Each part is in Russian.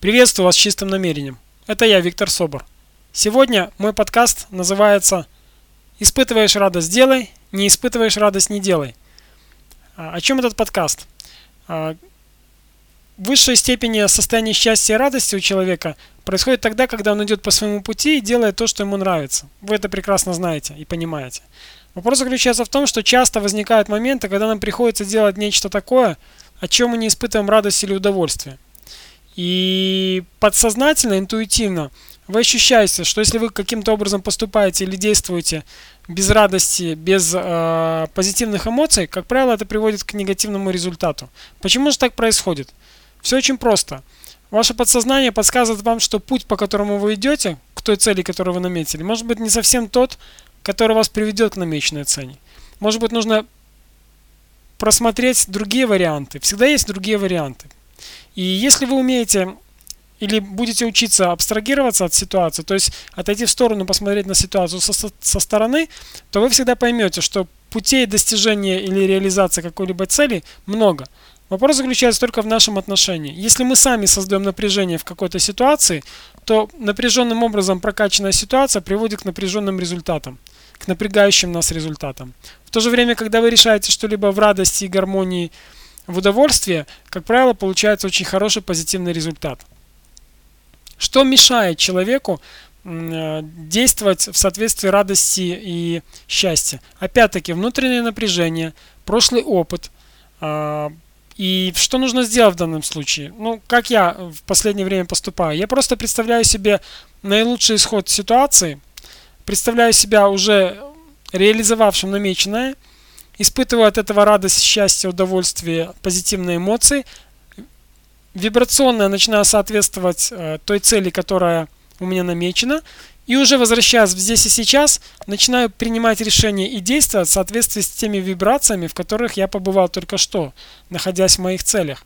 Приветствую вас с чистым намерением. Это я, Виктор Собор. Сегодня мой подкаст называется «Испытываешь радость – делай, не испытываешь радость – не делай». А, о чем этот подкаст? А, в высшей степени состояние счастья и радости у человека происходит тогда, когда он идет по своему пути и делает то, что ему нравится. Вы это прекрасно знаете и понимаете. Вопрос заключается в том, что часто возникают моменты, когда нам приходится делать нечто такое, о чем мы не испытываем радость или удовольствие. И подсознательно, интуитивно вы ощущаете, что если вы каким-то образом поступаете или действуете без радости, без э, позитивных эмоций, как правило, это приводит к негативному результату. Почему же так происходит? Все очень просто. Ваше подсознание подсказывает вам, что путь, по которому вы идете, к той цели, которую вы наметили, может быть не совсем тот, который вас приведет к намеченной цели. Может быть нужно просмотреть другие варианты. Всегда есть другие варианты. И если вы умеете или будете учиться абстрагироваться от ситуации, то есть отойти в сторону, посмотреть на ситуацию со, со стороны, то вы всегда поймете, что путей достижения или реализации какой-либо цели много. Вопрос заключается только в нашем отношении. Если мы сами создаем напряжение в какой-то ситуации, то напряженным образом прокачанная ситуация приводит к напряженным результатам, к напрягающим нас результатам. В то же время, когда вы решаете что-либо в радости и гармонии, в удовольствие, как правило, получается очень хороший позитивный результат. Что мешает человеку э, действовать в соответствии радости и счастья? Опять-таки, внутреннее напряжение, прошлый опыт. А, и что нужно сделать в данном случае? Ну, как я в последнее время поступаю? Я просто представляю себе наилучший исход ситуации, представляю себя уже реализовавшим намеченное – испытываю от этого радость, счастье, удовольствие, позитивные эмоции. Вибрационно начинаю соответствовать э, той цели, которая у меня намечена. И уже возвращаясь здесь и сейчас, начинаю принимать решения и действовать в соответствии с теми вибрациями, в которых я побывал только что, находясь в моих целях.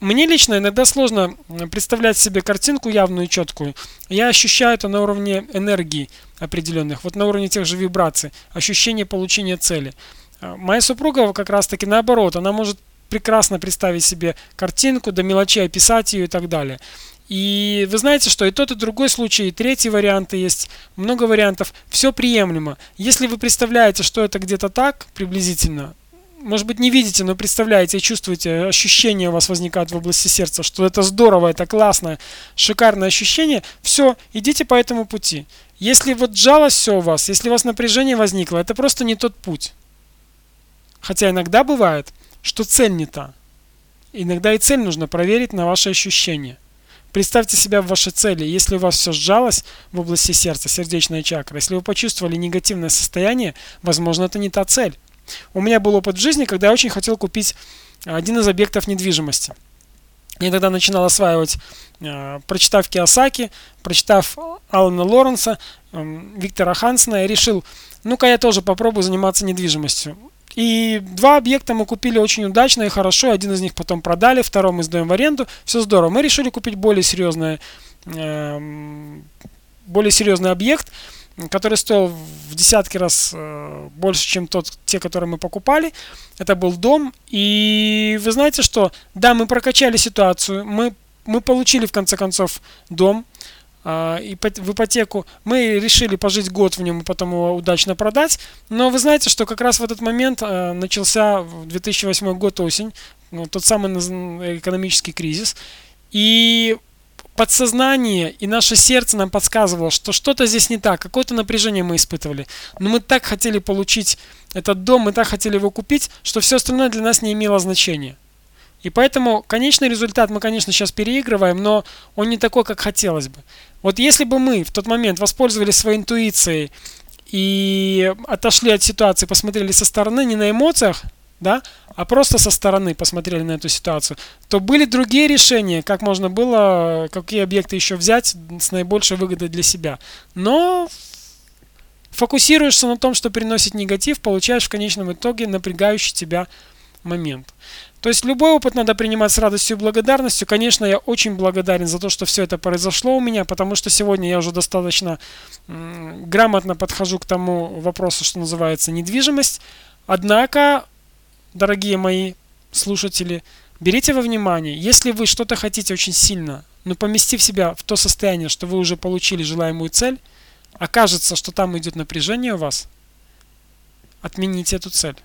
Мне лично иногда сложно представлять себе картинку явную и четкую. Я ощущаю это на уровне энергии определенных, вот на уровне тех же вибраций, ощущение получения цели. А, моя супруга как раз таки наоборот, она может прекрасно представить себе картинку, до мелочей описать ее и так далее. И вы знаете, что и тот, и другой случай, и третий вариант есть, много вариантов, все приемлемо. Если вы представляете, что это где-то так, приблизительно, может быть не видите, но представляете и чувствуете, ощущение у вас возникает в области сердца, что это здорово, это классно, шикарное ощущение, все, идите по этому пути. Если вот жалость все у вас, если у вас напряжение возникло, это просто не тот путь. Хотя иногда бывает, что цель не та. Иногда и цель нужно проверить на ваши ощущения. Представьте себя в вашей цели. Если у вас все сжалось в области сердца, сердечная чакра, если вы почувствовали негативное состояние, возможно, это не та цель. У меня был опыт в жизни, когда я очень хотел купить один из объектов недвижимости. Я тогда начинал осваивать, э, прочитав Киосаки, прочитав Алана Лоренса, э, Виктора Хансена, я решил, ну-ка я тоже попробую заниматься недвижимостью. И два объекта мы купили очень удачно и хорошо. Один из них потом продали, второй мы сдаем в аренду. Все здорово. Мы решили купить более серьезный, э, более серьезный объект, который стоил в десятки раз э, больше, чем тот, те, которые мы покупали. Это был дом. И вы знаете что? Да, мы прокачали ситуацию. Мы, мы получили в конце концов дом. А, в ипотеку. Мы решили пожить год в нем и потом его удачно продать. Но вы знаете, что как раз в этот момент а, начался 2008 год осень, тот самый экономический кризис. И подсознание и наше сердце нам подсказывало, что что-то здесь не так, какое-то напряжение мы испытывали. Но мы так хотели получить этот дом, мы так хотели его купить, что все остальное для нас не имело значения. И поэтому конечный результат мы, конечно, сейчас переигрываем, но он не такой, как хотелось бы. Вот если бы мы в тот момент воспользовались своей интуицией и отошли от ситуации, посмотрели со стороны, не на эмоциях, да, а просто со стороны посмотрели на эту ситуацию, то были другие решения, как можно было, какие объекты еще взять с наибольшей выгодой для себя. Но фокусируешься на том, что приносит негатив, получаешь в конечном итоге напрягающий тебя момент. То есть любой опыт надо принимать с радостью и благодарностью. Конечно, я очень благодарен за то, что все это произошло у меня, потому что сегодня я уже достаточно грамотно подхожу к тому вопросу, что называется недвижимость. Однако, дорогие мои слушатели, Берите во внимание, если вы что-то хотите очень сильно, но поместив себя в то состояние, что вы уже получили желаемую цель, окажется, что там идет напряжение у вас, отмените эту цель.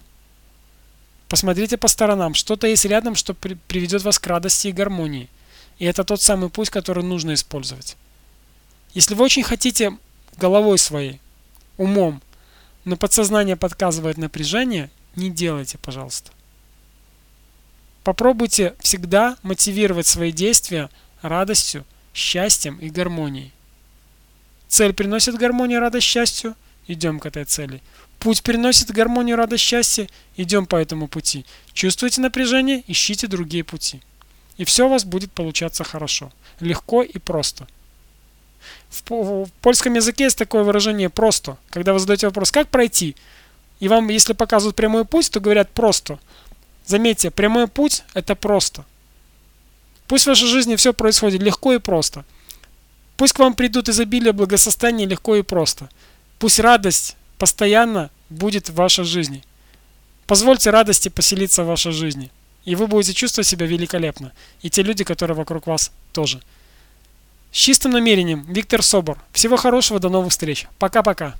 Посмотрите по сторонам, что-то есть рядом, что при приведет вас к радости и гармонии. И это тот самый путь, который нужно использовать. Если вы очень хотите головой своей, умом, но подсознание подсказывает напряжение, не делайте, пожалуйста. Попробуйте всегда мотивировать свои действия радостью, счастьем и гармонией. Цель приносит гармонию, радость, счастью, идем к этой цели. Путь приносит гармонию, радость, счастье, идем по этому пути. Чувствуете напряжение, ищите другие пути. И все у вас будет получаться хорошо, легко и просто. В, в польском языке есть такое выражение «просто». Когда вы задаете вопрос «как пройти?», и вам, если показывают прямой путь, то говорят «просто». Заметьте, прямой путь – это просто. Пусть в вашей жизни все происходит легко и просто. Пусть к вам придут изобилие, благосостояние легко и просто. Пусть радость постоянно будет в вашей жизни. Позвольте радости поселиться в вашей жизни. И вы будете чувствовать себя великолепно. И те люди, которые вокруг вас тоже. С чистым намерением, Виктор Собор. Всего хорошего, до новых встреч. Пока-пока.